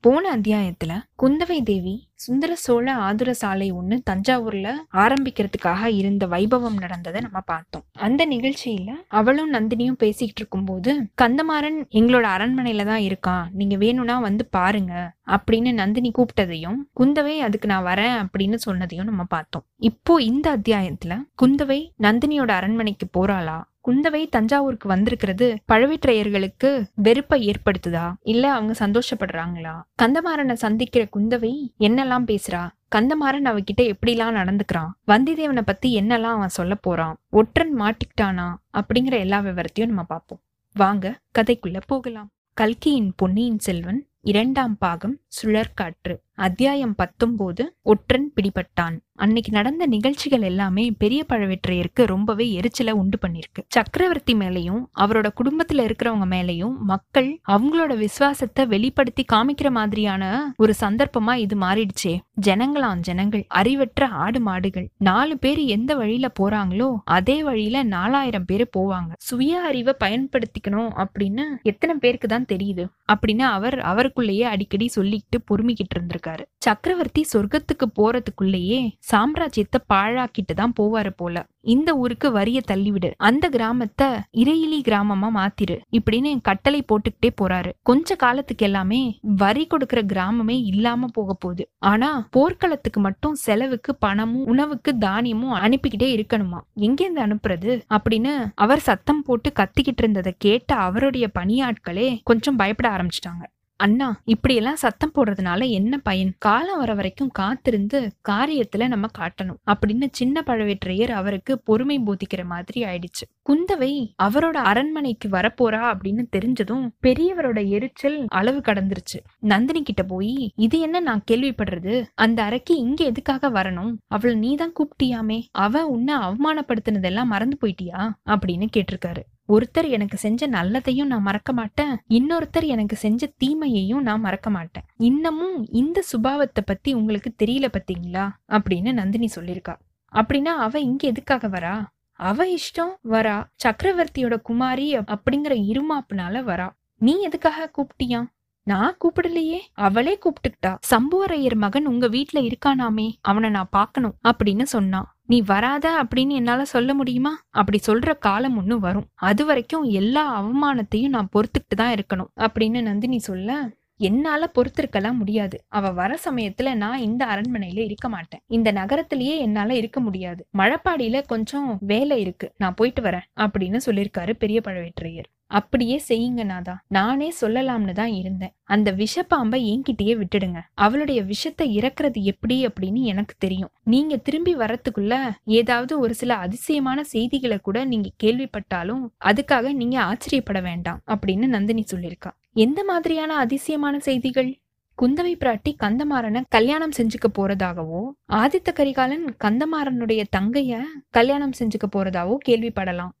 போன அத்தியாயத்துல குந்தவை தேவி சுந்தர சோழ ஆதுர சாலை ஒன்று தஞ்சாவூர்ல ஆரம்பிக்கிறதுக்காக இருந்த வைபவம் நடந்ததை நம்ம பார்த்தோம். அந்த நிகழ்ச்சியில அவளும் நந்தினியும் பேசிக்கிட்டு இருக்கும்போது கந்தமாறன் எங்களோட அரண்மனையில தான் இருக்கான். நீங்க வேணும்னா வந்து பாருங்க அப்படின்னு நந்தினி கூப்பிட்டதையும் குந்தவை அதுக்கு நான் வரேன் அப்படின்னு சொன்னதையும் நம்ம பார்த்தோம். இப்போ இந்த அத்தியாயத்துல குந்தவை நந்தினியோட அரண்மனைக்கு போறாளா? குந்தவை தஞ்சாவூருக்கு வந்திருக்கிறது பழவேற்றையர்களுக்கு வெறுப்பை ஏற்படுத்துதா? இல்ல அவங்க சந்தோஷப்படுறாங்களா? கந்தமாறனை சந்திக்கிற குந்தவை என்னெல்லாம் பேசுறா? கந்தமாறன் அவகிட்ட எப்படிலாம் நடந்துக்கிறான் வந்திதேவனை பத்தி என்னெல்லாம் அவன் சொல்ல போறான்? ஒற்றன் மாட்டிக்கிட்டானா? அப்படிங்கிற எல்லா விவரத்தையும் நம்ம பார்ப்போம். வாங்க கதைக்குள்ள போகலாம். கல்கியின் பொன்னியின் செல்வன் இரண்டாம் பாகம் சுழற்காற்று. அத்தியாயம் பத்தொம்போது ஒற்றன் பிடிபட்டான். அன்னைக்கு நடந்த நிகழ்ச்சிகள் எல்லாமே பெரிய பழவேற்றையருக்கு ரொம்பவே எரிச்சலை உண்டு பண்ணிருக்கு சக்கரவர்த்தி மேலையும் அவரோட குடும்பத்துல இருக்கிறவங்க மேலையும் மக்கள் அவங்களோட விசுவாசத்தை வெளிப்படுத்தி காமிக்கிற மாதிரியான ஒரு சந்தர்ப்பமா இது மாறிடுச்சே. ஜனங்களாம் ஜனங்கள் அறிவற்ற ஆடு மாடுகள். நாலு பேர் எந்த வழியில போறாங்களோ அதே வழியில நாலாயிரம் பேர் போவாங்க. சுய அறிவை பயன்படுத்திக்கணும் அப்படின்னு எத்தனை பேருக்கு தான் தெரியுது. அப்படின்னு அவர் அவருக்குள்ளேயே அடிக்கடி சொல்லிக்கிட்டு பொறுமிக்கிட்டு இருந்திருக்காரு. சக்கரவர்த்தி சொர்க்கத்துக்கு போறதுக்குள்ளேயே சாம்ராஜ்யத்தை பாழாக்கிட்டு தான் போவாரு போல. இந்த ஊருக்கு வரிய தள்ளிவிடு. அந்த கிராமத்தை இறையிலி கிராமமா மாத்திரு. இப்படின்னு கட்டளை போட்டுக்கிட்டே போறாரு. கொஞ்ச காலத்துக்கு எல்லாமே வரி கொடுக்கிற கிராமமே இல்லாம போக போகுது. ஆனா போர்க்களத்துக்கு மட்டும் செலவுக்கு பணமும் உணவுக்கு தானியமும் அனுப்பிக்கிட்டே இருக்கணுமா? எங்கேருந்து அனுப்புறது? அப்படின்னு அவர் சத்தம் போட்டு கத்திக்கிட்டு இருந்ததை கேட்ட அவருடைய பணியாட்களே கொஞ்சம் பயப்பட ஆரம்பிச்சிட்டாங்க. அண்ணா இப்படியெல்லாம் சத்தம் போடுறதுனால என்ன பயன்? காலம் வர வரைக்கும் காத்திருந்து காரியத்துல நம்ம காட்டணும். அப்படின்னு சின்ன பழவேற்றையர் அவருக்கு பொறுமை போதிக்கிற மாதிரி ஆயிடுச்சு. குந்தவை அவரோட அரண்மனைக்கு வரப்போறா அப்படின்னு தெரிஞ்சதும் பெரியவரோட எரிச்சல் அளவு கடந்துருச்சு. நந்தினி கிட்ட போய் இது என்ன நான் கேள்விப்படுறது? அந்த அறைக்கு இங்க எதுக்காக வரணும்? அவளை நீ தான் கூப்பிட்டியாமே. அவ உன்னை அவமானப்படுத்தினதெல்லாம் மறந்து போயிட்டியா? அப்படின்னு கேட்டிருக்காரு. ஒருத்தர் எனக்கு செஞ்ச நல்லதையும் நான் மறக்க மாட்டேன். இன்னொருத்தர் எனக்கு செஞ்ச தீமையையும் நான் மறக்க மாட்டேன். இன்னமும் இந்த சுபாவத்தை பத்தி உங்களுக்கு தெரியல பத்தீங்களா? அப்படின்னு நந்தினி சொல்லியிருக்கா. அப்படின்னா அவ இங்க எதுக்காக வரா? அவ இஷ்டம் வரா. சக்கரவர்த்தியோட குமாரி அப்படிங்கிற இருமாப்புனால வரா. நீ எதுக்காக கூப்பிட்டியா? நான் கூப்பிடலையே. அவளே கூப்பிட்டுக்கிட்டா. சம்புவரையர் மகன் உங்க வீட்டுல இருக்கானாமே. அவனை நான் பாக்கணும் அப்படின்னு சொன்னான் நீ வராத அப்படின்னு என்னால சொல்ல முடியுமா? அப்படி சொல்ற காலம் ஒன்று வரும். அது வரைக்கும் எல்லா அவமானத்தையும் நான் பொறுத்துக்கிட்டு தான் இருக்கணும். அப்படின்னு நந்தினி சொல்ல என்னால பொறுத்திருக்கலாம் முடியாது. அவ வர சமயத்துல நான் இந்த அரண்மனையில இருக்க மாட்டேன். இந்த நகரத்திலேயே என்னால இருக்க முடியாது. மழப்பாடியில கொஞ்சம் வேலை இருக்கு. நான் போயிட்டு வரேன். அப்படின்னு சொல்லியிருக்காரு பெரிய பழவேற்றையர் அப்படியே செய்யுங்க நாதா. நானே சொல்லலாம்னு தான் இருந்தேன். அந்த விஷப்பாம்பை என்கிட்டயே விட்டுடுங்க. அவளுடைய விஷத்தை இறக்குறது எப்படி அப்படின்னு எனக்கு தெரியும். நீங்க திரும்பி வரத்துக்குள்ள ஏதாவது ஒரு சில அதிசயமான செய்திகளை கூட நீங்க கேள்விப்பட்டாலும் அதுக்காக நீங்க ஆச்சரியப்பட வேண்டாம் அப்படின்னு நந்தினி சொல்லியிருக்கா. எந்த மாதிரியான அதிசயமான செய்திகள்? குந்தவை பிராட்டி கந்தமாறனை கல்யாணம் செஞ்சுக்க போறதாகவோ ஆதித்த கரிகாலன் கந்தமாறனுடைய தங்கைய கல்யாணம் செஞ்சுக்க போறதாவோ கேள்விப்படலாம்.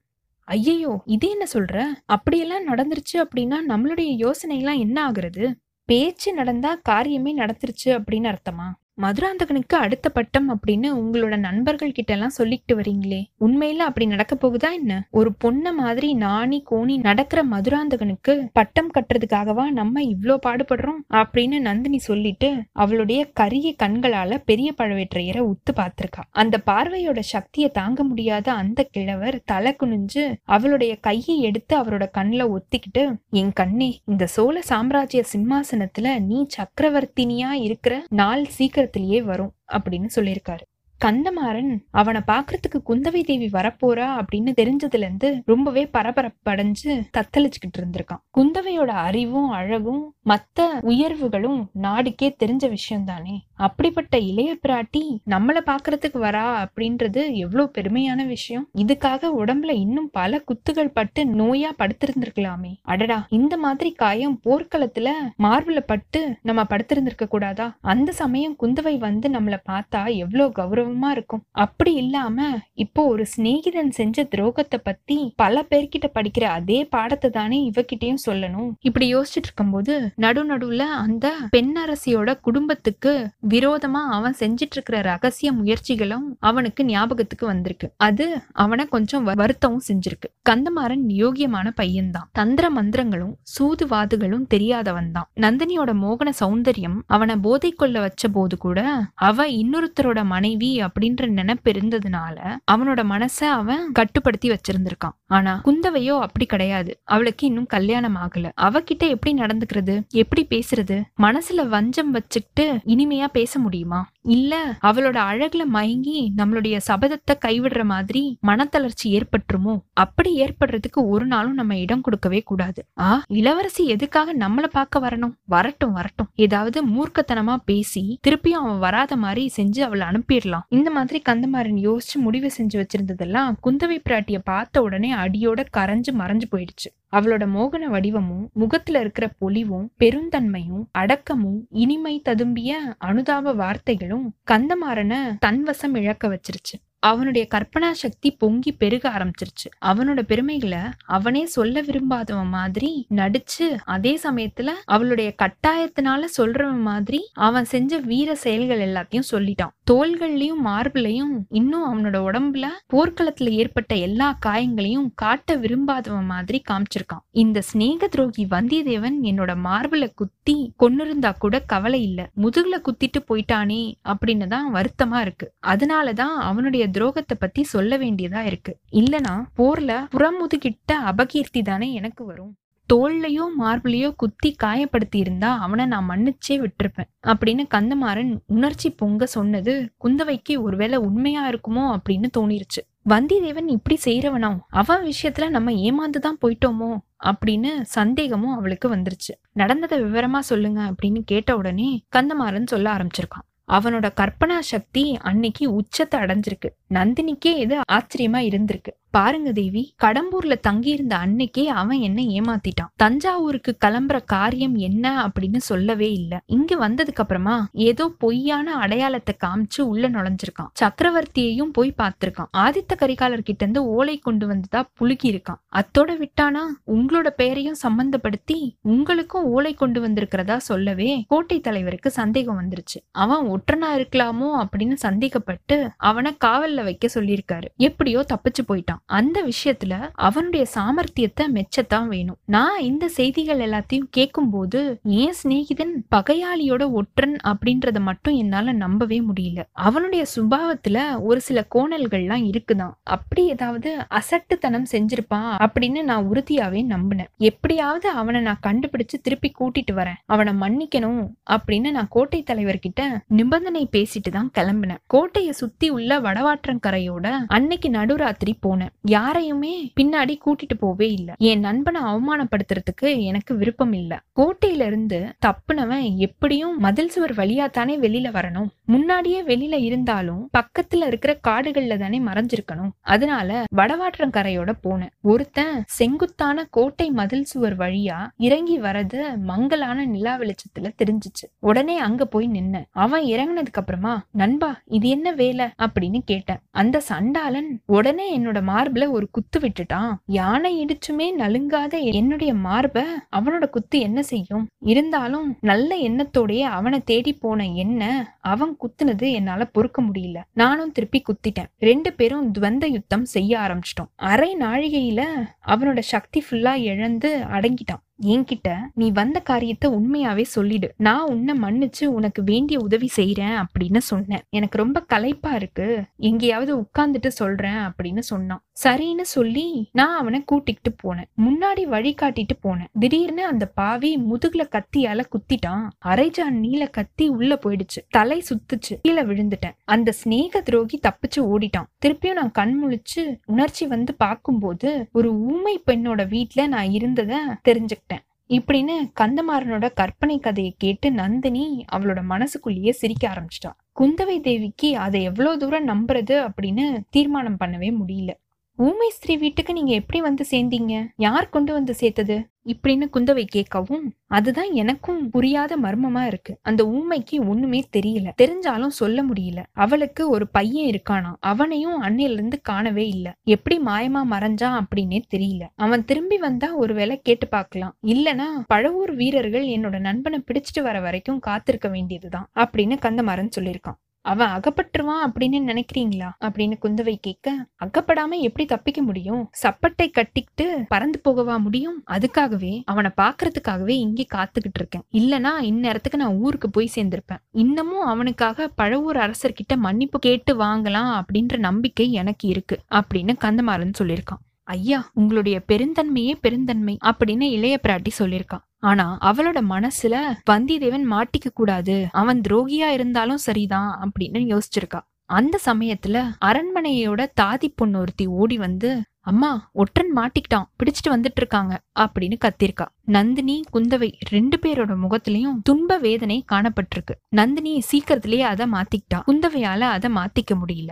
ஐயையோ இது என்ன சொல்ற? அப்படியெல்லாம் நடந்துருச்சு அப்படின்னா நம்மளுடைய யோசனை எல்லாம் என்ன ஆகுறது? பேச்சு நடந்தா காரியமே நடந்துருச்சு அப்படின்னு அர்த்தமா? மதுராந்தகனுக்கு அடுத்த பட்டம் அப்படின்னு உங்களோட நண்பர்கள் கிட்ட எல்லாம் சொல்லிக்கிட்டு வரீங்களே. உண்மையில அப்படி நடக்க போகுதா என்ன? ஒரு பொண்ண மாதிரி நாணி கோணி நடக்கிற மதுராந்தகனுக்கு பட்டம் கட்டுறதுக்காகவா நம்ம இவ்ளோ பாடுபடுறோம்? அப்படின்னு நந்தினி சொல்லிட்டு அவளுடைய கரிய கண்களால பெரிய பழவேற்றையரை உத்து பார்த்திருக்கா. அந்த பார்வையோட சக்தியை தாங்க முடியாத அந்த கிழவர் தலை குனிஞ்சு அவளுடைய கையை எடுத்து அவரோட கண்ணுல ஒத்திக்கிட்டு என் கண்ணே இந்த சோழ சாம்ராஜ்ய சிம்மாசனத்துல நீ சக்கரவர்த்தினியா இருக்கிற நாள் சீக்கிரம் சீக்கிரத்திலேயே வரும் அப்படின்னு சொல்லியிருக்காரு. கந்தமாறன் அவனை பாக்குறதுக்கு குந்தவை தேவி வரப்போறா அப்படின்னு தெரிஞ்சதுல இருந்து ரொம்பவே பரபரப்படைஞ்சு தத்தளிச்சுக்கிட்டு இருந்திருக்கான். குந்தவையோட அறிவும் அழகும் மத்த உயர்வுகளும் நாடுக்கே தெரிஞ்ச விஷயம் தானே அப்படிப்பட்ட இளைய பிராட்டி நம்மளை பாக்குறதுக்கு வரா அப்படின்றது எவ்வளவு பெருமையான விஷயம். இதுக்காக உடம்புல இன்னும் பல குத்துகள் பட்டு நோயா படுத்திருந்திருக்கலாமே. அடடா இந்த மாதிரி காயம் போர்க்களத்துல மார்புல பட்டு நம்ம படுத்திருந்திருக்க கூடாதா அந்த சமயம் குந்தவை வந்து நம்மள பார்த்தா எவ்வளவு கௌரவம் இருக்கும். அப்படி இல்லாம இப்போ ஒரு சிநேகிதன் செஞ்ச துரோகத்தை பத்தி பல பேர்கிட்ட படிக்கிற அதே பாடத்தை தானே இவகிட்டயும் சொல்லணும். இப்படி யோசிச்சுட்டு இருக்கும்போது நடு நடுவுல அந்த பெண்ணரசியோட குடும்பத்துக்கு விரோதமா அவன் செஞ்சிட்டு இருக்கிற ரகசிய முயற்சிகளும் அவனுக்கு ஞாபகத்துக்கு வந்திருக்கு. அது அவனை கொஞ்சம் வருத்தமும் செஞ்சிருக்கு. கந்தமாறன் யோகியமான பையன்தான். தந்திர மந்திரங்களும் சூதுவாதுகளும் தெரியாதவன் தான். நந்தினியோட மோகன சௌந்தரியம் அவனை போதை கொள்ள வச்ச போது கூட அவ இன்னொருத்தரோட மனைவி அப்படின்ற நினைப்பு இருந்ததுனால அவனோட மனசை அவன் கட்டுப்படுத்தி வச்சிருந்திருக்கான். ஆனா குந்தவையோ அப்படி கிடையாது. அவளுக்கு இன்னும் கல்யாணம் ஆகல. அவகிட்ட எப்படி நடந்துக்கிறது? எப்படி பேசுறது? மனசுல வஞ்சம் வச்சுக்கிட்டு இனிமையா பேச முடியுமா? இல்ல அவளோட அழகுல மயங்கி நம்மளுடைய சபதத்தை கைவிடுற மாதிரி மனத்தளர்ச்சி ஏற்பட்டுருமோ? அப்படி ஏற்படுறதுக்கு ஒரு நாளும் நம்ம இடம் கொடுக்கவே கூடாது. ஆ இளவரசி எதுக்காக நம்மளை பார்க்க வரணும்? வரட்டும் வரட்டும். ஏதாவது மூர்க்கத்தனமா பேசி திருப்பியும் அவன் வராத மாதிரி செஞ்சு அவளை அனுப்பிடலாம். இந்த மாதிரி கந்தமாறன் யோசிச்சு முடிவு செஞ்சு வச்சிருந்ததெல்லாம் குந்தவை பிராட்டிய பார்த்த உடனே அடியோட கரைஞ்சு மறைஞ்சு போயிடுச்சு. அவளோட மோகன வடிவமும் முகத்துல இருக்கிற பொலிவும் பெருந்தன்மையும் அடக்கமும் இனிமை ததும்பிய அனுதாப வார்த்தைகளும் கந்தமாறனை தன்வசம் இழக்க வச்சிருச்சு. அவனுடைய கற்பனா சக்தி பொங்கி பெருக ஆரம்பிச்சிருச்சு. அவனோட பெருமைகளை அவனே சொல்ல விரும்பாதவன் மாதிரி நடிச்சு அதே சமயத்துல அவளுடைய கட்டாயத்தினால சொல்றவன் மாதிரி அவன் செஞ்ச வீர செயல்கள் எல்லாத்தையும் சொல்லிட்டான். தோள்கள்லயும் மார்பிளையும் இன்னும் அவனோட உடம்புல போர்க்களத்துல ஏற்பட்ட எல்லா காயங்களையும் காட்ட விரும்பாதவன் மாதிரி காமிச்சிருக்கான். இந்த சிநேக துரோகி வந்தியத்தேவன் என்னோட மார்பில குத்தி கொன்னிருந்தா கூட கவலை இல்ல. முதுகுல குத்திட்டு போயிட்டானே அப்படின்னு தான் வருத்தமா இருக்கு. அதனாலதான் அவனுடைய துரோகத்தை பத்தி சொல்ல வேண்டியதா இருக்கு. இல்லனா போர்ல புறமுதுகிட்ட அபகீர்த்தி தானே எனக்கு வரும். தோல்லையோ மார்பிளையோ குத்தி காயப்படுத்தி இருந்தா அவனை நான் மன்னிச்சே விட்டிருப்பேன். அப்படின்னு கந்தமாறன் உணர்ச்சி பொங்க சொன்னது குந்தவைக்கு ஒருவேளை உண்மையா இருக்குமோ அப்படின்னு தோணிருச்சு. வந்தியத்தேவன் இப்படி செய்யறவனோ அவன் விஷயத்துல நம்ம ஏமாந்து தான் போயிட்டோமோ? அப்படின்னு சந்தேகமும் அவளுக்கு வந்துருச்சு. நடந்ததை விவரமா சொல்லுங்க அப்படின்னு கேட்ட உடனே கந்தமாறன் சொல்ல ஆரம்பிச்சிருக்கான். அவனோட கற்பனா சக்தி அன்னைக்கு உச்சத்தை அடைஞ்சிருக்கு. நந்தினிக்கே இது ஆச்சரியமா இருந்திருக்கு. பாருங்க தேவி கடம்பூர்ல தங்கியிருந்த அன்னைக்கே அவன் என்ன ஏமாத்திட்டான். தஞ்சாவூருக்கு கிளம்புற காரியம் என்ன அப்படின்னு சொல்லவே இல்ல. இங்க வந்ததுக்கு அப்புறமா ஏதோ பொய்யான அடையாளத்தை காமிச்சு உள்ள நுழைஞ்சிருக்கான். சக்கரவர்த்தியையும் போய் பார்த்திருக்கான். ஆதித்த கரிகாலர் கிட்ட இருந்து ஓலை கொண்டு வந்துதா புழுகி இருக்கான் அத்தோட விட்டானா? உங்களோட பெயரையும் சம்பந்தப்படுத்தி உங்களுக்கும் ஓலை கொண்டு வந்திருக்கிறதா சொல்லவே கோட்டை தலைவருக்கு சந்தேகம் வந்துருச்சு. அவன் ஒற்றனா இருக்கலாமோ அப்படின்னு சந்தேகப்பட்டு அவனை காவல்ல வைக்க சொல்லியிருக்காரு. எப்படியோ தப்பிச்சு போயிட்டான். அந்த விஷயத்துல அவனுடைய சாமர்த்தியத்தை மெச்சத்தான் வேணும். நான் இந்த செய்திகள் எல்லாத்தையும் கேட்கும் போது ஏன் சிநேகிதன் பகையாளியோட ஒற்றன் அப்படின்றத மட்டும் என்னால நம்பவே முடியல. அவனுடைய சுபாவத்துல ஒரு சில கோணல்கள்லாம் இருக்குதான். அப்படி ஏதாவது அசட்டுத்தனம் செஞ்சிருப்பான் அப்படின்னு நான் உறுதியாவே நம்பினேன். எப்படியாவது அவனை நான் கண்டுபிடிச்சு திருப்பி கூட்டிட்டு வரேன். அவனை மன்னிக்கணும் அப்படின்னு நான் கோட்டை தலைவர்கிட்ட நிபந்தனை பேசிட்டு தான் கிளம்பினேன். கோட்டையை சுத்தி உள்ள வடவாற்றங்கரையோட அன்னைக்கு நடுராத்திரி போனேன். யாரையுமே பின்னாடி கூட்டிட்டு போவே இல்லை. என் நண்பனை அவமானப்படுத்துறதுக்கு எனக்கு விருப்பம் இல்ல. கோட்டையில இருந்து தப்புனவன் எப்படியும் மதில் சுவர் வழியா தானே வெளியில வரணும். முன்னாடியே வெளியில இருந்தாலும் பக்கத்துல இருக்கிற காடுகள்ல தானே மறைஞ்சிருக்கணும். அதனால வடவாற்றங்கரையோட போனேன். ஒருத்தன் செங்குத்தான கோட்டை மதில் சுவர் வழியா இறங்கி வரது மங்கலான நிலா வெளிச்சத்துல தெரிஞ்சுச்சு. உடனே அங்க போய் நின்ன அவன் இறங்குனதுக்கு அப்புறமா நண்பா இது என்ன வேலை? அப்படின்னு கேட்டேன். அந்த சண்டாளன் உடனே என்னோட மார்பில் ஒரு குத்து விட்டுட்டான். யானை இடிச்சுமே நலுங்காத என்னுடைய மார்பை அவனோட குத்து என்ன செய்யும்? இருந்தாலும் நல்ல எண்ணத்தோடயே அவனை தேடி போன என்ன அவன் குத்துனது என்னால பொறுக்க முடியல. நானும் திருப்பி குத்திட்டேன். ரெண்டு பேரும் துவந்த யுத்தம் செய்ய ஆரம்பிச்சிட்டோம். அரை நாழிகையில அவனோட சக்தி ஃபுல்லா இழந்து அடங்கிட்டான். என்கிட்ட நீ வந்த காரியத்தை உண்மையாவே சொல்லிடு. நான் உன்னை மன்னிச்சு உனக்கு வேண்டிய உதவி செய்யறேன் அப்படின்னு சொன்னேன். எனக்கு ரொம்ப களைப்பா இருக்கு. எங்கேயாவது உட்கார்ந்துட்டு சொல்றேன் அப்படின்னு சொன்னான். சரின்னு சொல்லி நான் அவனை கூட்டிக்கிட்டு போனேன். முன்னாடி வழி காட்டிட்டு போனேன். திடீர்னு அந்த பாவி முதுகுல கத்தியால குத்திட்டான். அரைஜான் நீல கத்தி உள்ள போயிடுச்சு. தலை சுத்துச்சு. கீழே விழுந்துட்டேன். அந்த சிநேக துரோகி தப்பிச்சு ஓடிட்டான். திருப்பியும் நான் கண் முழிச்சு உணர்ச்சி வந்து பார்க்கும்போது ஒரு ஊமை பெண்ணோட வீட்டுல நான் இருந்ததை தெரிஞ்சுக்கிட்டேன். இப்படின்னு கந்தமாறனோட கற்பனை கதையை கேட்டு நந்தினி அவளோட மனசுக்குள்ளேயே சிரிக்க ஆரம்பிச்சிட்டா. குந்தவை தேவிக்கு அதை எவ்வளவு தூரம் நம்புறது அப்படின்னு தீர்மானம் பண்ணவே முடியல. ஊமை ஸ்திரீ வீட்டுக்கு நீங்க எப்படி வந்து சேர்ந்தீங்க? யார் கொண்டு வந்து சேர்த்தது? இப்படின்னு குந்தவை கேட்கவும் அதுதான் எனக்கும் புரியாத மர்மமா இருக்கு. அந்த ஊமைக்கு ஒண்ணுமே தெரியல. தெரிஞ்சாலும் சொல்ல முடியல. அவளுக்கு ஒரு பையன் இருக்கானா அவனையும் அன்னையில இருந்து காணவே இல்ல. எப்படி மாயமா மறைஞ்சான் அப்படின்னே தெரியல. அவன் திரும்பி வந்தா ஒருவேளை கேட்டு பார்க்கலாம். இல்லனா பழவூர் வீரர்கள் என்னோட நண்பனை பிடிச்சிட்டு வர வரைக்கும் காத்திருக்க வேண்டியதுதான் அப்படின்னு கந்தமாறன் சொல்லியிருக்கான். அவன் அகப்பட்டுருவான் அப்படின்னு நினைக்கிறீங்களா? அப்படின்னு குந்தவை கேட்க அகப்படாம எப்படி தப்பிக்க முடியும்? சப்பட்டை கட்டிக்கிட்டு பறந்து போகவா முடியும்? அதுக்காகவே அவனை பாக்குறதுக்காகவே இங்கே காத்துக்கிட்டு இருக்கேன். இல்லனா இந்நேரத்துக்கு நான் ஊருக்கு போய் சேர்ந்திருப்பேன். இன்னமும் அவனுக்காக பழவூர் அரசர்கிட்ட மன்னிப்பு கேட்டு வாங்கலாம் அப்படின்ற நம்பிக்கை எனக்கு இருக்கு அப்படின்னு கந்தமாறன் சொல்லியிருக்கான். ஐயா உங்களுடைய பெருந்தன்மையே பெருந்தன்மை அப்படின்னு இளைய பிராட்டி சொல்லியிருக்கான் ஆனா அவளோட மனசுல வந்தியத்தேவன் மாட்டிக்க கூடாது அவன் துரோகியா இருந்தாலும் சரிதான் அப்படின்னு யோசிச்சிருக்கா. அந்த சமயத்துல அரண்மனையோட தாதி பொண்ணு ஒருத்தி ஓடி வந்து அம்மா ஒற்றன் மாட்டிக்கிட்டான் பிடிச்சிட்டு வந்துட்டு இருக்காங்க அப்படின்னு கத்திருக்கா. நந்தினி குந்தவை ரெண்டு பேரோட முகத்திலையும் துன்ப வேதனை காணப்பட்டிருக்கு. நந்தினி சீக்கிரத்திலேயே அதை மாத்திக்கிட்டா. குந்தவையால அதை மாத்திக்க முடியல.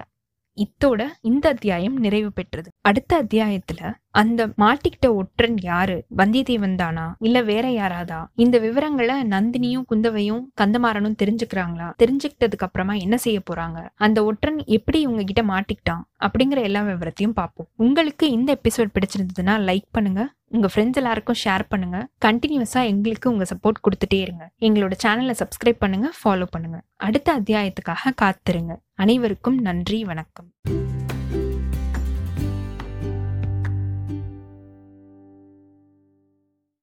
இத்தோட இந்த அத்தியாயம் நிறைவு பெற்றது. அடுத்த அத்தியாயத்துல அந்த மாட்டிக்கிட்ட ஒற்றன் யாரு? வந்தியத்தேவன் தானா? இல்ல வேற யாராதா? இந்த விவரங்களை நந்தினியும் குந்தவையும் கந்தமாறனும் தெரிஞ்சுக்கிறாங்களா? தெரிஞ்சுக்கிட்டதுக்கு அப்புறமா என்ன செய்ய போறாங்க? அந்த ஒற்றன் எப்படி இவங்க கிட்ட மாட்டிக்கிட்டான்? அப்படிங்கிற எல்லா விவரத்தையும் பார்ப்போம். உங்களுக்கு இந்த எபிசோட் பிடிச்சிருந்ததுன்னா லைக் பண்ணுங்க. உங்க ஃப்ரெண்ட்ஸ் எல்லாருக்கும் ஷேர் பண்ணுங்க. கண்டினியூஸா எங்களுக்கு உங்க சப்போர்ட் கொடுத்துட்டே இருங்க. எங்களோட சேனலை சப்ஸ்கிரைப் பண்ணுங்க ஃபாலோ பண்ணுங்க. அடுத்த அத்தியாயத்துக்காக காத்திருங்க. அனைவருக்கும் நன்றி வணக்கம்.